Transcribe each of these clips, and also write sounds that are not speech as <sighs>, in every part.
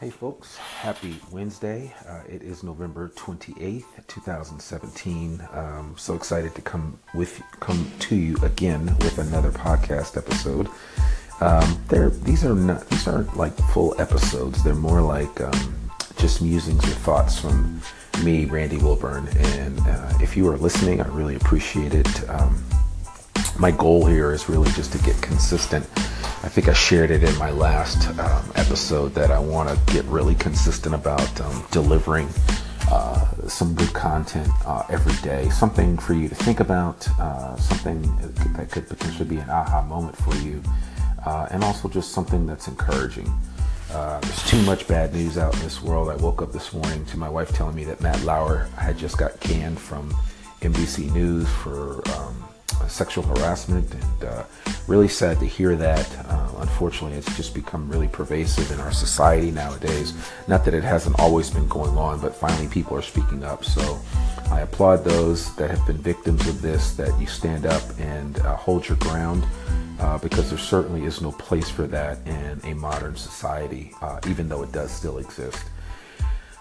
Hey folks, happy Wednesday. Uh, it is November 28th, 2017. Um, so excited to come with come to you again with another podcast episode. Um, they're, these are not these aren't like full episodes. They're more like um, just musings or thoughts from me, Randy Wilburn. And uh, if you are listening, I really appreciate it. Um, my goal here is really just to get consistent I think I shared it in my last um, episode that I want to get really consistent about um, delivering uh, some good content uh, every day, something for you to think about, uh, something that could potentially be an aha moment for you, uh, and also just something that's encouraging. Uh, there's too much bad news out in this world. I woke up this morning to my wife telling me that Matt Lauer had just got canned from NBC News for um, sexual harassment, and uh, really sad to hear that. Uh, unfortunately, it's just become really pervasive in our society nowadays. Not that it hasn't always been going on, but finally people are speaking up. So I applaud those that have been victims of this, that you stand up and uh, hold your ground. Uh, because there certainly is no place for that in a modern society, uh, even though it does still exist.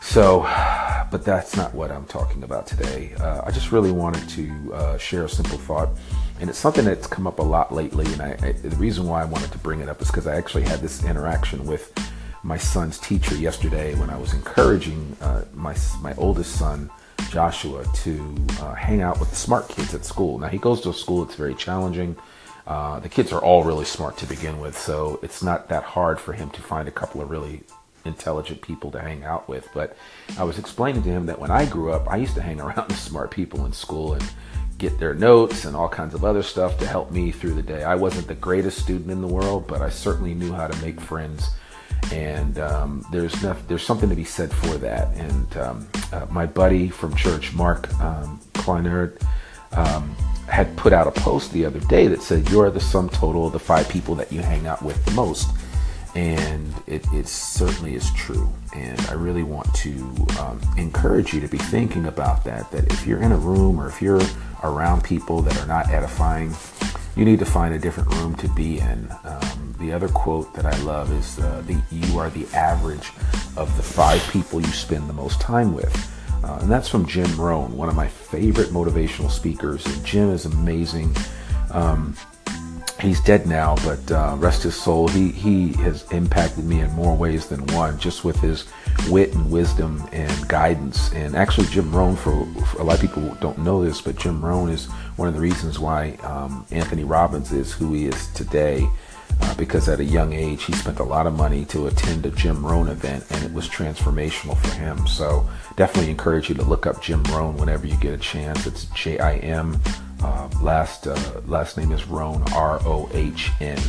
So, <sighs> but that's not what I'm talking about today. Uh, I just really wanted to uh, share a simple thought, and it's something that's come up a lot lately. And I, I, the reason why I wanted to bring it up is because I actually had this interaction with my son's teacher yesterday when I was encouraging uh, my my oldest son Joshua to uh, hang out with the smart kids at school. Now he goes to a school that's very challenging. Uh, the kids are all really smart to begin with, so it's not that hard for him to find a couple of really intelligent people to hang out with. But I was explaining to him that when I grew up, I used to hang <laughs> around with smart people in school and get their notes and all kinds of other stuff to help me through the day. I wasn't the greatest student in the world, but I certainly knew how to make friends. And um, there's no, there's something to be said for that. And um, uh, my buddy from church, Mark um, Kleinert, um, had put out a post the other day that said, "You're the sum total of the five people that you hang out with the most." And it, it, certainly is true. And I really want to um, encourage you to be thinking about that. That if you're in a room or if you're around people that are not edifying, you need to find a different room to be in. Um, the other quote that I love is uh, the "You are the average of the five people you spend the most time with." Uh, and that's from Jim Rohn, one of my favorite motivational speakers. And Jim is amazing. Um, he's dead now, but uh, rest his soul. He he has impacted me in more ways than one, just with his wit and wisdom and guidance. And actually, Jim Rohn, for, for a lot of people don't know this, but Jim Rohn is one of the reasons why um, Anthony Robbins is who he is today. Uh, because at a young age he spent a lot of money to attend a Jim Rohn event and it was transformational for him. So definitely encourage you to look up Jim Rohn whenever you get a chance. It's J I M uh, last uh, last name is Rohn, R O H N.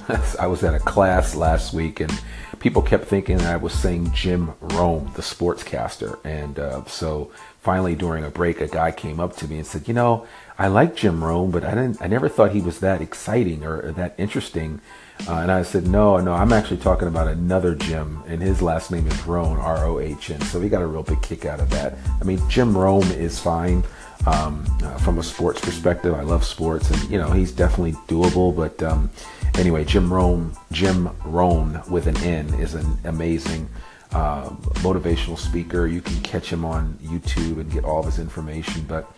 <laughs> I was at a class last week and people kept thinking I was saying Jim Rome, the sportscaster. And uh, so finally, during a break, a guy came up to me and said, "You know, I like Jim Rome, but I didn't. I never thought he was that exciting or, or that interesting." Uh, and I said, "No, no, I'm actually talking about another Jim, and his last name is Roan Rohn, R O H N." So he got a real big kick out of that. I mean, Jim Rome is fine um, uh, from a sports perspective. I love sports, and you know he's definitely doable. But um, anyway, Jim Rohn, Jim Rohn with an N is an amazing uh, motivational speaker. You can catch him on YouTube and get all of his information, but.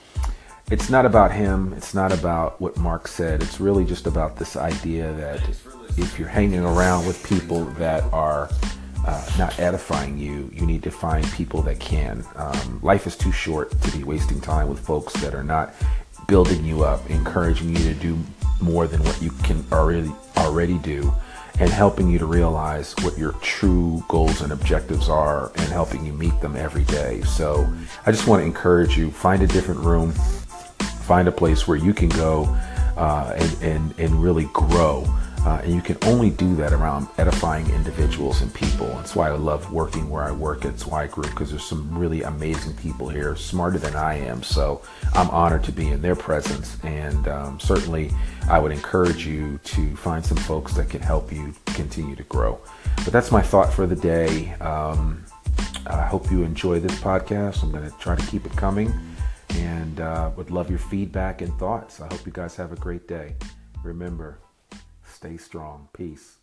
It's not about him. It's not about what Mark said. It's really just about this idea that if you're hanging around with people that are uh, not edifying you, you need to find people that can. Um, life is too short to be wasting time with folks that are not building you up, encouraging you to do more than what you can already already do, and helping you to realize what your true goals and objectives are, and helping you meet them every day. So, I just want to encourage you: find a different room, find a place where you can go uh, and, and and really grow. Uh, and you can only do that around edifying individuals and people. That's why I love working where I work at Zweig Group because there's some really amazing people here, smarter than I am. So I'm honored to be in their presence. And um, certainly, I would encourage you to find some folks that can help you continue to grow. But that's my thought for the day. Um, I hope you enjoy this podcast. I'm going to try to keep it coming and uh, would love your feedback and thoughts. I hope you guys have a great day. Remember, Stay strong. Peace.